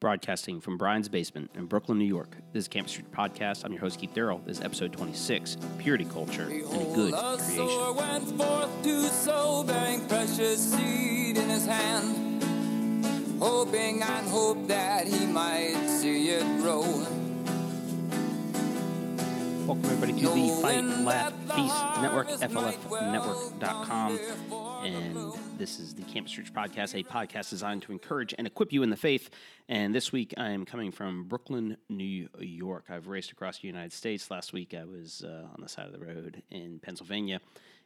Broadcasting from Brian's basement in Brooklyn, New York. This is Campus Preach Podcast. I'm your host, Keith Darrell. This is episode 26 Purity Culture and a Good Creation. went forth to sow, bearing precious seed in his hand, hoping and hope that he might see it grow. Welcome, everybody, to the Fight, Laugh, Feast Network, FLFnetwork.com. And this is the Campus Preach Podcast, a podcast designed to encourage and equip you in the faith. And this week I am coming from Brooklyn, New York. I've raced across the United States. Last week I was uh, on the side of the road in Pennsylvania.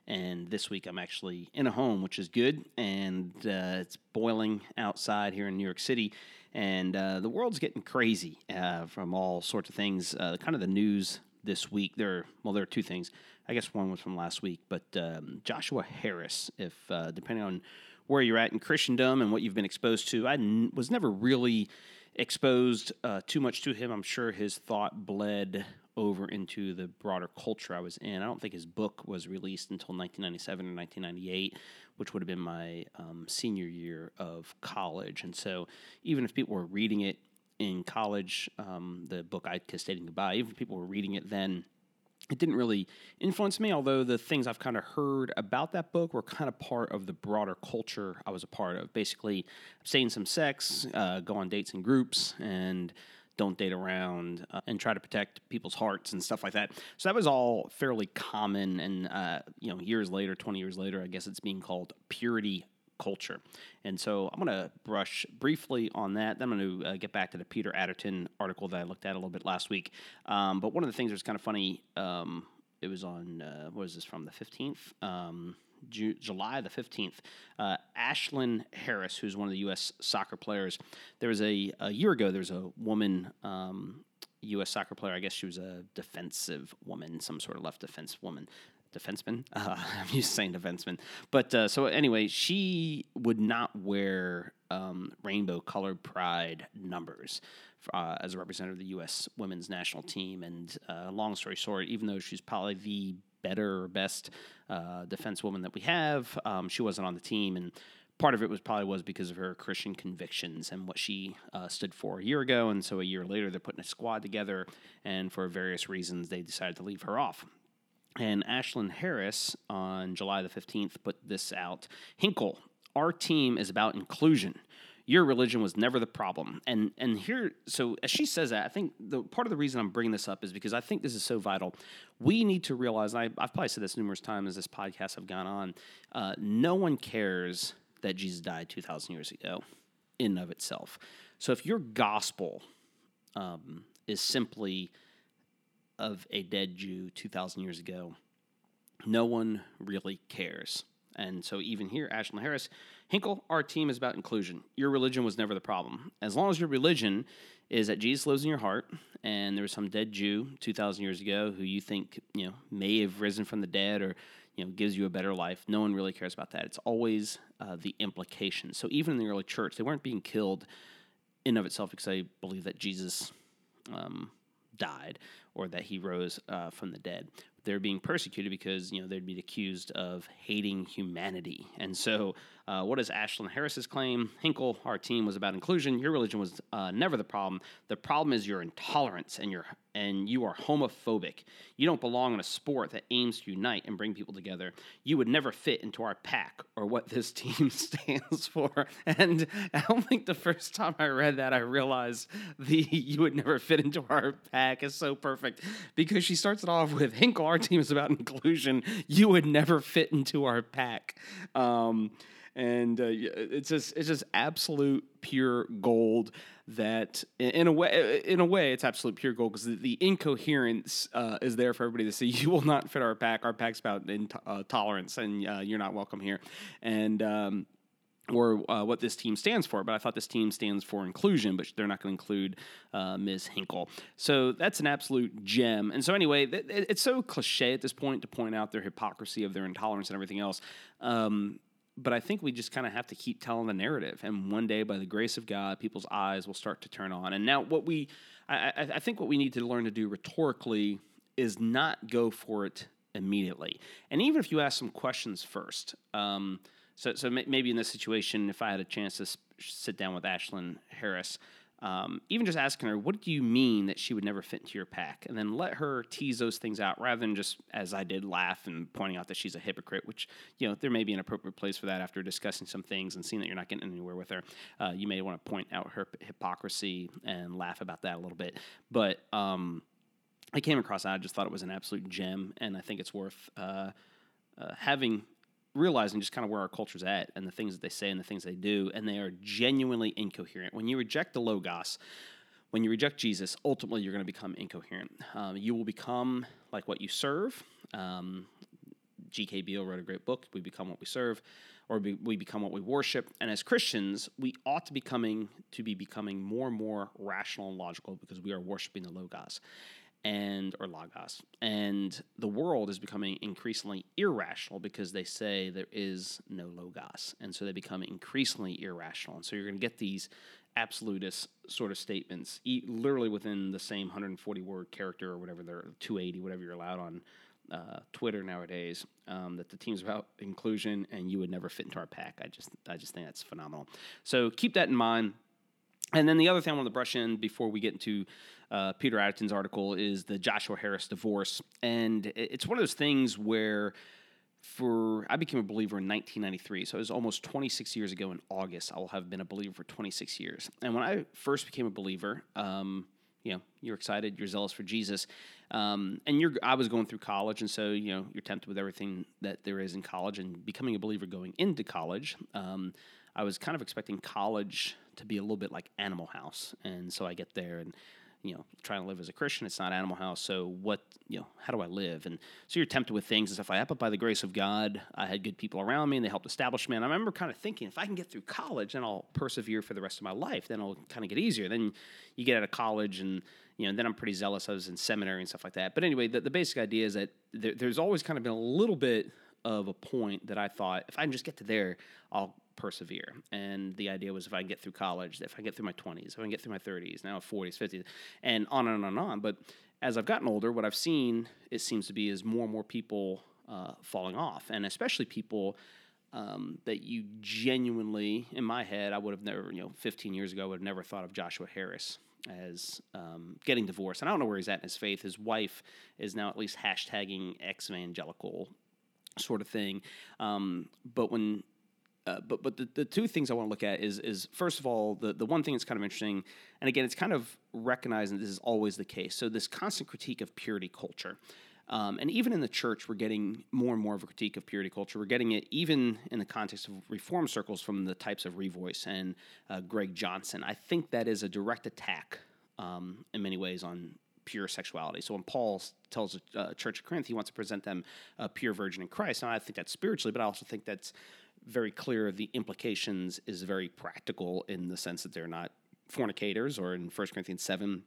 And this week I'm actually in a home, which is good. And uh, it's boiling outside here in New York City. And uh, the world's getting crazy uh, from all sorts of things. Uh, kind of the news this week. There, well, there are two things. I guess one was from last week, but um, Joshua Harris. If uh, depending on where you're at in Christendom and what you've been exposed to, I n- was never really exposed uh, too much to him. I'm sure his thought bled over into the broader culture I was in. I don't think his book was released until 1997 or 1998, which would have been my um, senior year of college. And so, even if people were reading it in college, um, the book I Kissed Dating Goodbye, even people were reading it then, it didn't really influence me, although the things I've kind of heard about that book were kind of part of the broader culture I was a part of. Basically, abstain some sex, uh, go on dates in groups, and don't date around uh, and try to protect people's hearts and stuff like that. So that was all fairly common. And, uh, you know, years later, 20 years later, I guess it's being called purity culture. And so I'm going to brush briefly on that. Then I'm going to uh, get back to the Peter Atterton article that I looked at a little bit last week. Um, but one of the things that was kind of funny, um, it was on, uh, what is this from, the 15th? Um, Ju- July the 15th, uh, Ashlyn Harris, who's one of the U.S. soccer players, there was a, a year ago, there was a woman um, U.S. soccer player. I guess she was a defensive woman, some sort of left defense woman defenseman. Uh, I'm used to saying defenseman, but uh, so anyway, she would not wear um, rainbow colored pride numbers uh, as a representative of the U.S. women's national team. And uh, long story short, even though she's probably the better or best uh, defense woman that we have, um, she wasn't on the team and. Part of it was probably was because of her Christian convictions and what she uh, stood for a year ago, and so a year later they're putting a squad together, and for various reasons they decided to leave her off. And Ashlyn Harris on July the 15th put this out. Hinkle, our team is about inclusion. Your religion was never the problem. And and here, so as she says that, I think the part of the reason I'm bringing this up is because I think this is so vital. We need to realize, I, have probably said this numerous times as this podcast have gone on, uh, no one cares that Jesus died 2,000 years ago in of itself. So if your gospel um, is simply of a dead Jew 2,000 years ago, no one really cares. And so, even here, Ashlyn Harris, Hinkle, our team is about inclusion. Your religion was never the problem. As long as your religion is that Jesus lives in your heart, and there was some dead Jew 2,000 years ago who you think you know may have risen from the dead or you know gives you a better life. No one really cares about that. It's always uh, the implication. So even in the early church, they weren't being killed in of itself because they believe that Jesus um, died or that he rose uh, from the dead. They're being persecuted because you know they'd be accused of hating humanity. And so, uh, what is Ashlyn Harris's claim? Hinkle, our team was about inclusion. Your religion was uh, never the problem. The problem is your intolerance and your and you are homophobic. You don't belong in a sport that aims to unite and bring people together. You would never fit into our pack or what this team stands for. And I don't think the first time I read that I realized the you would never fit into our pack is so perfect because she starts it off with Hinkle, our team is about inclusion. You would never fit into our pack. Um, and uh, it's just it's just absolute pure gold that in a way in a way it's absolute pure gold because the, the, incoherence uh, is there for everybody to see you will not fit our pack our pack's about intolerance uh, and uh, you're not welcome here and um, or uh, what this team stands for, but I thought this team stands for inclusion, but they're not going to include uh, Ms. Hinkle. So that's an absolute gem. And so, anyway, th- it's so cliche at this point to point out their hypocrisy of their intolerance and everything else. Um, but I think we just kind of have to keep telling the narrative. And one day, by the grace of God, people's eyes will start to turn on. And now, what we, I, I think what we need to learn to do rhetorically is not go for it immediately. And even if you ask some questions first, um, so, so maybe in this situation, if I had a chance to sit down with Ashlyn Harris, um, even just asking her, what do you mean that she would never fit into your pack? And then let her tease those things out rather than just, as I did, laugh and pointing out that she's a hypocrite, which, you know, there may be an appropriate place for that after discussing some things and seeing that you're not getting anywhere with her. Uh, you may want to point out her hypocrisy and laugh about that a little bit. But um, I came across that. I just thought it was an absolute gem, and I think it's worth uh, uh, having realizing just kind of where our culture's at and the things that they say and the things they do, and they are genuinely incoherent. When you reject the Logos, when you reject Jesus, ultimately you're going to become incoherent. Um, you will become like what you serve. Um, G.K. Beale wrote a great book, We Become What We Serve, or we, we become what we worship. And as Christians, we ought to be coming to be becoming more and more rational and logical because we are worshiping the Logos and or logos and the world is becoming increasingly irrational because they say there is no logos and so they become increasingly irrational and so you're going to get these absolutist sort of statements literally within the same 140 word character or whatever they're 280 whatever you're allowed on uh, Twitter nowadays um, that the team's about inclusion and you would never fit into our pack. I just I just think that's phenomenal. So keep that in mind. And then the other thing I want to brush in before we get into uh, Peter Atterton's article is the Joshua Harris divorce, and it's one of those things where. For I became a believer in 1993, so it was almost 26 years ago in August. I will have been a believer for 26 years. And when I first became a believer, um, you know, you're excited, you're zealous for Jesus, um, and you're. I was going through college, and so you know, you're tempted with everything that there is in college. And becoming a believer going into college, um, I was kind of expecting college to be a little bit like Animal House, and so I get there and you know trying to live as a Christian. It's not Animal House, so what you know? How do I live? And so you're tempted with things and stuff like that. But by the grace of God, I had good people around me, and they helped establish me. And I remember kind of thinking, if I can get through college, then I'll persevere for the rest of my life. Then it'll kind of get easier. Then you get out of college and you know, then I'm pretty zealous. I was in seminary and stuff like that. But anyway, the, the basic idea is that there, there's always kind of been a little bit of a point that I thought if I can just get to there, I'll persevere. And the idea was if I can get through college, if I can get through my 20s, if I can get through my 30s, now 40s, 50s, and on and on and on. But as I've gotten older, what I've seen, it seems to be, is more and more people uh, falling off, and especially people. Um, that you genuinely, in my head, I would have never, you know, 15 years ago, I would have never thought of Joshua Harris as um, getting divorced. And I don't know where he's at in his faith. His wife is now at least hashtagging ex evangelical sort of thing. Um, but when uh, but but the, the two things I want to look at is is first of all the the one thing that's kind of interesting, and again it's kind of recognizing this is always the case. So this constant critique of purity culture, um, and even in the church, we're getting more and more of a critique of purity culture. We're getting it even in the context of reform circles from the types of Revoice and uh, Greg Johnson. I think that is a direct attack um, in many ways on pure sexuality. So when Paul tells the uh, church of Corinth he wants to present them a pure virgin in Christ, and I think that's spiritually, but I also think that's very clear. The implications is very practical in the sense that they're not fornicators, or in 1 Corinthians 7,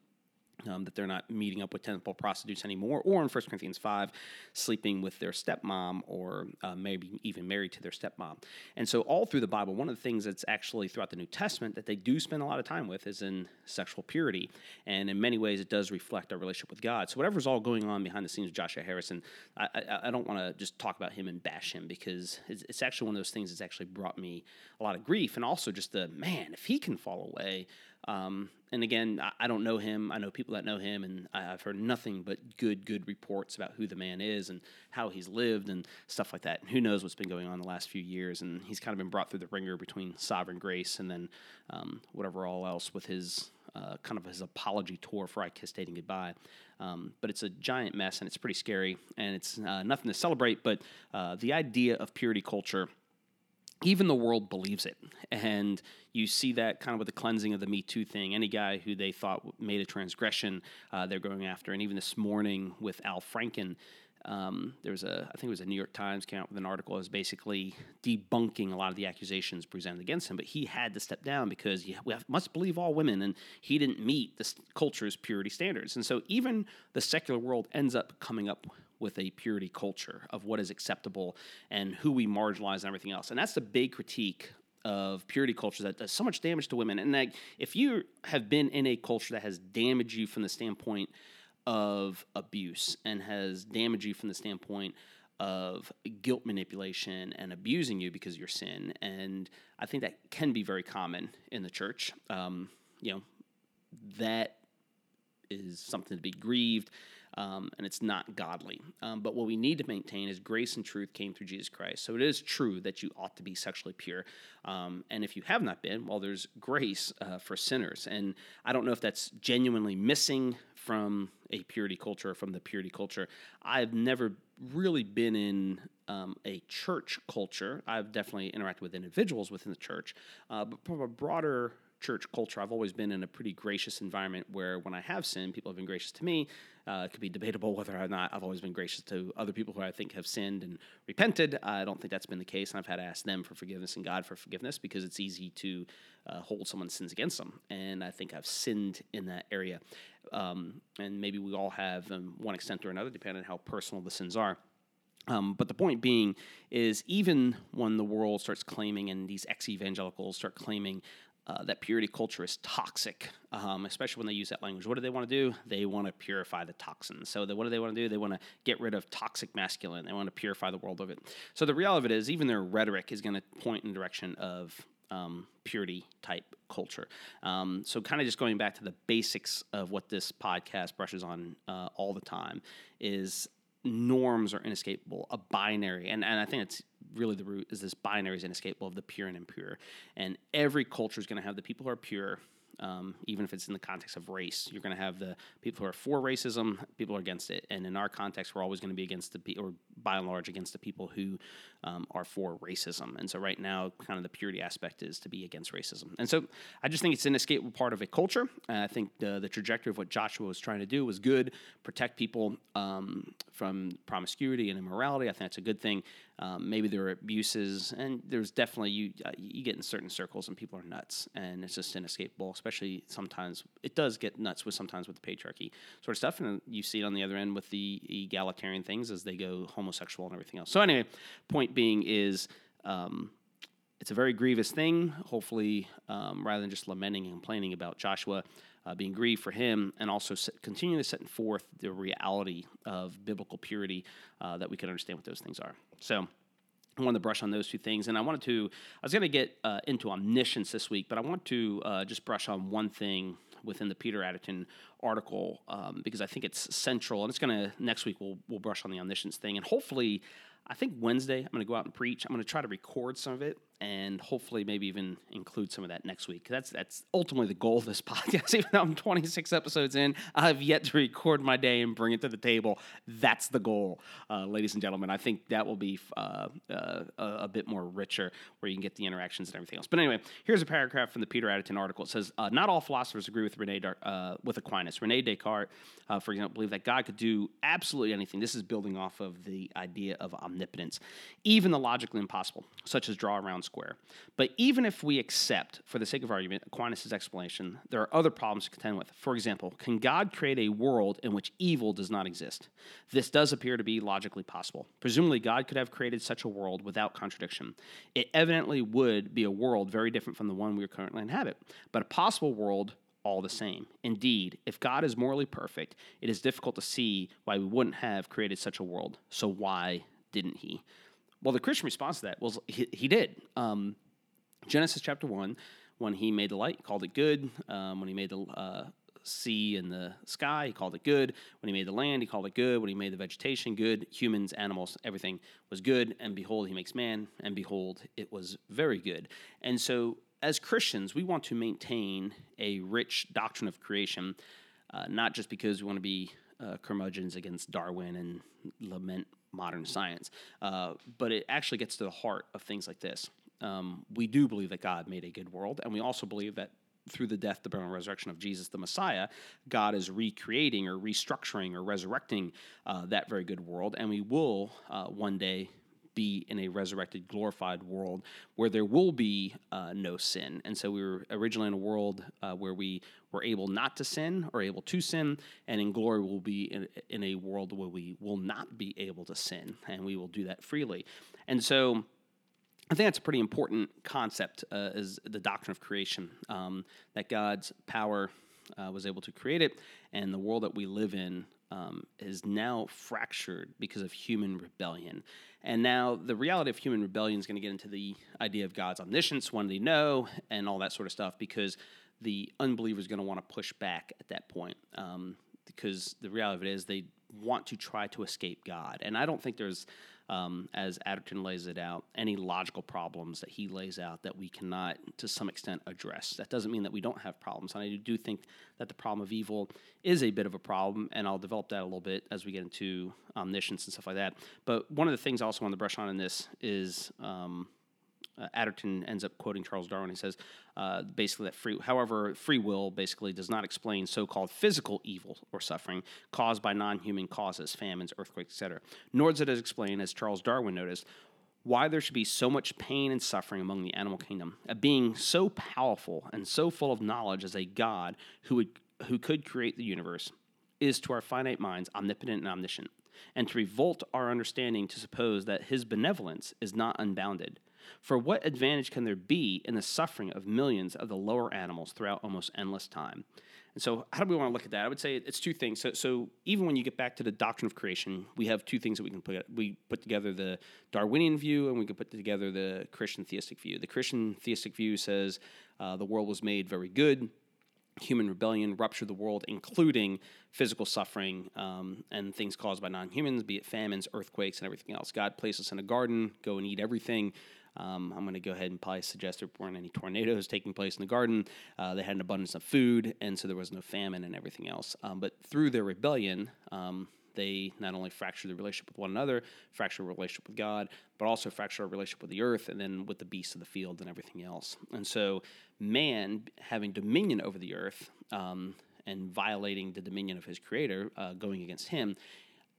um, that they're not meeting up with temple prostitutes anymore, or in 1 Corinthians 5, sleeping with their stepmom or uh, maybe even married to their stepmom. And so, all through the Bible, one of the things that's actually throughout the New Testament that they do spend a lot of time with is in sexual purity. And in many ways, it does reflect our relationship with God. So, whatever's all going on behind the scenes with Joshua Harrison, I, I, I don't want to just talk about him and bash him because it's, it's actually one of those things that's actually brought me a lot of grief. And also, just the man, if he can fall away, um, and again, I, don't know him. I know people that know him, and I, have heard nothing but good, good reports about who the man is and how he's lived and stuff like that. And who knows what's been going on the last few years? And he's kind of been brought through the ringer between Sovereign Grace and then um, whatever all else with his uh, kind of his apology tour for I Kiss Dating Goodbye. Um, but it's a giant mess and it's pretty scary and it's uh, nothing to celebrate. But uh, the idea of purity culture even the world believes it. And you see that kind of with the cleansing of the Me Too thing. Any guy who they thought made a transgression, uh, they're going after. And even this morning with Al Franken, um, there was a, I think it was a New York Times came out with an article that was basically debunking a lot of the accusations presented against him. But he had to step down because you we have, must believe all women, and he didn't meet the culture's purity standards. And so even the secular world ends up coming up with a purity culture of what is acceptable and who we marginalize and everything else. And that's the big critique of purity culture that does so much damage to women. And that if you have been in a culture that has damaged you from the standpoint of abuse and has damaged you from the standpoint of guilt manipulation and abusing you because of your sin, and I think that can be very common in the church. Um, you know, that is something to be grieved um, and it's not godly. Um, but what we need to maintain is grace and truth came through Jesus Christ. So it is true that you ought to be sexually pure. Um, and if you have not been, well, there's grace uh, for sinners. And I don't know if that's genuinely missing from a purity culture, from the purity culture. I've never really been in um, a church culture. I've definitely interacted with individuals within the church, uh, but from a broader church culture, I've always been in a pretty gracious environment where when I have sinned, people have been gracious to me. Uh, it could be debatable whether or not I've always been gracious to other people who I think have sinned and repented. I don't think that's been the case, and I've had to ask them for forgiveness and God for forgiveness because it's easy to uh, hold someone's sins against them. And I think I've sinned in that area. Um, and maybe we all have, um, one extent or another, depending on how personal the sins are. Um, but the point being is, even when the world starts claiming, and these ex evangelicals start claiming uh, that purity culture is toxic, um, especially when they use that language. What do they want to do? They want to purify the toxins. So, the, what do they want to do? They want to get rid of toxic masculine. They want to purify the world of it. So, the reality of it is, even their rhetoric is going to point in the direction of um, purity type culture. Um, so, kind of just going back to the basics of what this podcast brushes on uh, all the time is norms are inescapable, a binary. And, and I think it's really the root is this binary is inescapable of the pure and impure. And every culture is going to have the people who are pure um, even if it's in the context of race. You're going to have the people who are for racism, people are against it, and in our context, we're always going to be against the people, or by and large against the people who um, are for racism. And so right now, kind of the purity aspect is to be against racism. And so I just think it's an inescapable part of a culture. And I think the, the trajectory of what Joshua was trying to do was good, protect people um, from promiscuity and immorality. I think that's a good thing. Um, maybe there are abuses, and there's definitely you uh, you get in certain circles and people are nuts, and it's just inescapable. Especially sometimes it does get nuts with sometimes with the patriarchy sort of stuff, and you see it on the other end with the egalitarian things as they go homosexual and everything else. So anyway, point being is. Um, it's a very grievous thing. Hopefully, um, rather than just lamenting and complaining about Joshua, uh, being grieved for him, and also set, continuing to set forth the reality of biblical purity uh, that we can understand what those things are. So. I wanted to brush on those two things, and I wanted to. I was going to get uh, into omniscience this week, but I want to uh, just brush on one thing within the Peter Atterton article um, because I think it's central, and it's going to next week we'll we'll brush on the omniscience thing, and hopefully, I think Wednesday I'm going to go out and preach. I'm going to try to record some of it and hopefully maybe even include some of that next week. That's that's ultimately the goal of this podcast. Even though I'm 26 episodes in, I have yet to record my day and bring it to the table. That's the goal, uh, ladies and gentlemen. I think that will be uh, uh, a bit more richer, where you can get the interactions and everything else. But anyway, here's a paragraph from the Peter Atterton article. It says, uh, "Not all philosophers agree with Rene uh, with Aquinas. Rene Descartes, uh, for example, believed that God could do absolutely anything. This is building off of the idea of omnipotence, even the logically impossible, such as draw around." Square. But even if we accept, for the sake of argument, Aquinas' explanation, there are other problems to contend with. For example, can God create a world in which evil does not exist? This does appear to be logically possible. Presumably, God could have created such a world without contradiction. It evidently would be a world very different from the one we currently inhabit, but a possible world all the same. Indeed, if God is morally perfect, it is difficult to see why we wouldn't have created such a world. So why didn't he? Well, the Christian response to that was he, he did. Um, Genesis chapter 1, when he made the light, he called it good. Um, when he made the uh, sea and the sky, he called it good. When he made the land, he called it good. When he made the vegetation, good. Humans, animals, everything was good. And behold, he makes man, and behold, it was very good. And so, as Christians, we want to maintain a rich doctrine of creation, uh, not just because we want to be uh, curmudgeons against Darwin and lament modern science. Uh, but it actually gets to the heart of things like this. Um, we do believe that God made a good world, and we also believe that through the death, the burial, and resurrection of Jesus the Messiah, God is recreating or restructuring or resurrecting uh, that very good world, and we will uh, one day be in a resurrected, glorified world where there will be uh, no sin. And so we were originally in a world uh, where we were able not to sin or able to sin, and in glory we'll be in, in a world where we will not be able to sin, and we will do that freely. And so I think that's a pretty important concept uh, is the doctrine of creation, um, that God's power uh, was able to create it, and the world that we live in um, is now fractured because of human rebellion. And now the reality of human rebellion is going to get into the idea of God's omniscience, when they know, and all that sort of stuff, because the unbeliever is going to want to push back at that point um, because the reality of it is they want to try to escape God. And I don't think there's, um, as Atterton lays it out, any logical problems that he lays out that we cannot, to some extent, address. That doesn't mean that we don't have problems. And I do think that the problem of evil is a bit of a problem, and I'll develop that a little bit as we get into omniscience and stuff like that. But one of the things I also want to brush on in this is. Um, uh, Atterton ends up quoting Charles Darwin. He says uh, basically that free, however, free will basically does not explain so-called physical evil or suffering caused by non-human causes, famines, earthquakes, etc. Nor does it explain, as Charles Darwin noticed, why there should be so much pain and suffering among the animal kingdom. A being so powerful and so full of knowledge as a God who would who could create the universe is to our finite minds omnipotent and omniscient, and to revolt our understanding to suppose that his benevolence is not unbounded for what advantage can there be in the suffering of millions of the lower animals throughout almost endless time? And so, how do we want to look at that? I would say it's two things. So, so even when you get back to the doctrine of creation, we have two things that we can put. We put together the Darwinian view, and we can put together the Christian theistic view. The Christian theistic view says uh, the world was made very good. Human rebellion ruptured the world, including physical suffering um, and things caused by non humans, be it famines, earthquakes, and everything else. God placed us in a garden, go and eat everything. Um, I'm going to go ahead and probably suggest there weren't any tornadoes taking place in the garden. Uh, they had an abundance of food, and so there was no famine and everything else. Um, but through their rebellion, um, they not only fractured the relationship with one another, fractured relationship with God, but also fractured our relationship with the earth and then with the beasts of the field and everything else. And so, man having dominion over the earth um, and violating the dominion of his creator, uh, going against him,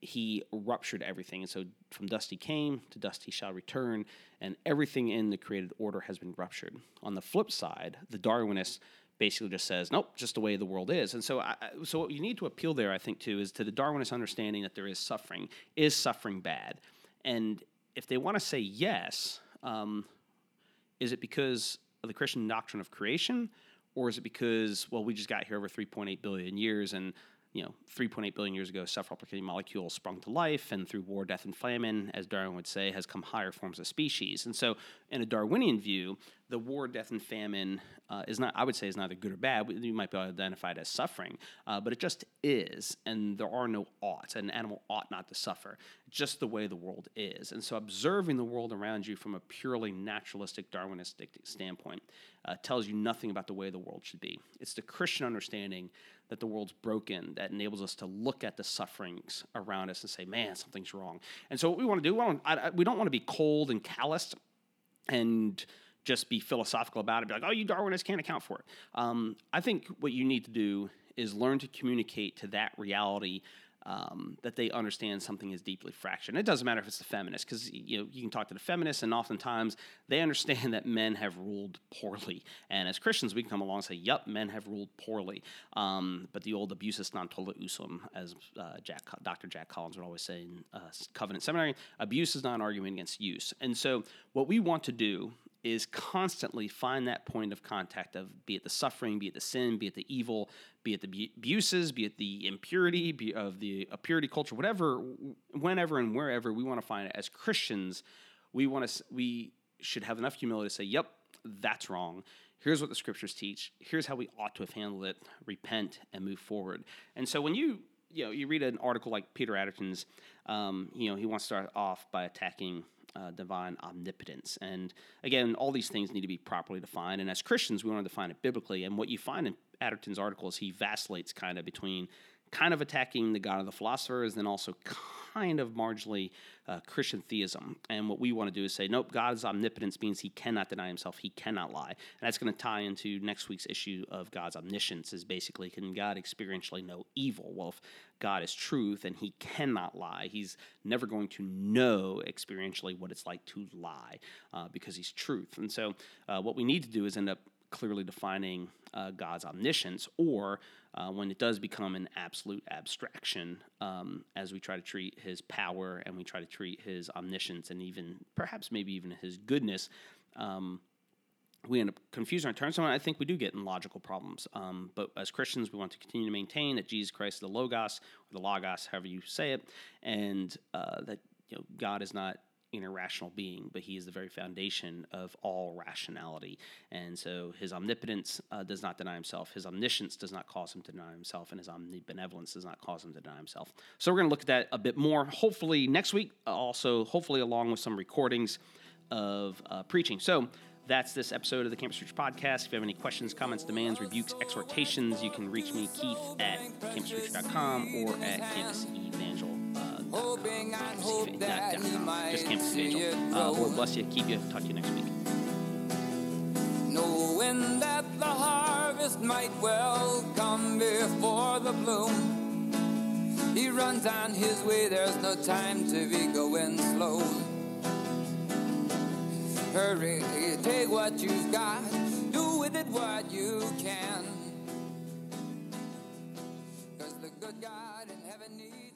he ruptured everything. And so from dust he came, to dust he shall return, and everything in the created order has been ruptured. On the flip side, the Darwinist basically just says, nope, just the way the world is. And so, I, so what you need to appeal there, I think, too, is to the Darwinist understanding that there is suffering. Is suffering bad? And if they want to say yes, um, is it because of the Christian doctrine of creation? Or is it because, well, we just got here over 3.8 billion years and you know, 3.8 billion years ago, self-replicating molecules sprung to life, and through war, death, and famine, as Darwin would say, has come higher forms of species. And so, in a Darwinian view, the war, death, and famine uh, is not, I would say, is neither good or bad. You might be identified as suffering, uh, but it just is, and there are no oughts. An animal ought not to suffer, just the way the world is. And so, observing the world around you from a purely naturalistic, Darwinistic standpoint uh, tells you nothing about the way the world should be. It's the Christian understanding that the world's broken that enables us to look at the sufferings around us and say, man, something's wrong. And so, what we want to do, we don't, I, we don't want to be cold and calloused and just be philosophical about it, be like, oh, you Darwinists can't account for it. Um, I think what you need to do is learn to communicate to that reality um, that they understand something is deeply fractured. It doesn't matter if it's the feminist, because you know you can talk to the feminists, and oftentimes they understand that men have ruled poorly. And as Christians, we can come along and say, "Yep, men have ruled poorly." Um, but the old abusus non tolle usum, as uh, Jack, Dr. Jack Collins would always say in uh, Covenant Seminary, abuse is not an argument against use. And so, what we want to do is constantly find that point of contact of be it the suffering, be it the sin, be it the evil, be it the abuses, be it the impurity be of the purity culture, whatever, whenever and wherever we want to find it. As Christians, we want to we should have enough humility to say, "Yep, that's wrong." Here's what the scriptures teach. Here's how we ought to have handled it. Repent and move forward. And so when you you know you read an article like Peter Atterton's, um, you know he wants to start off by attacking uh, divine omnipotence. And again, all these things need to be properly defined. And as Christians, we want to define it biblically. And what you find in Atterton's article is he vacillates kind of between kind of attacking the God of the philosophers, then also kind of marginally uh, Christian theism. And what we want to do is say, nope, God's omnipotence means he cannot deny himself, he cannot lie. And that's going to tie into next week's issue of God's omniscience, is basically, can God experientially know evil? Well, if God is truth and he cannot lie, he's never going to know experientially what it's like to lie uh, because he's truth. And so uh, what we need to do is end up clearly defining uh, God's omniscience, or uh, when it does become an absolute abstraction, um, as we try to treat his power and we try to treat his omniscience and even perhaps maybe even his goodness. Um, we end up confusing our terms. So I think we do get in logical problems. Um, but as Christians, we want to continue to maintain that Jesus Christ is the Logos, or the Logos, however you say it, and uh, that you know, God is not inner rational being, but he is the very foundation of all rationality. And so his omnipotence uh, does not deny himself, his omniscience does not cause him to deny himself, and his omnibenevolence does not cause him to deny himself. So we're going to look at that a bit more, hopefully next week, also, hopefully along with some recordings of uh, preaching. So that's this episode of the Campus Preach Podcast. If you have any questions, comments, demands, rebukes, exhortations, you can reach me, Keith, at campuspreach.com or at campusevangel.com. Hoping and hope that he might Just Campus see it Uh. Lord bless you. Keep you. Talk to you next week. Knowing that the harvest might well come before the bloom. He runs on his way, there's no time to be going slow. Hurry, take what you've got, do with it what you can. Cause the good God in heaven needs.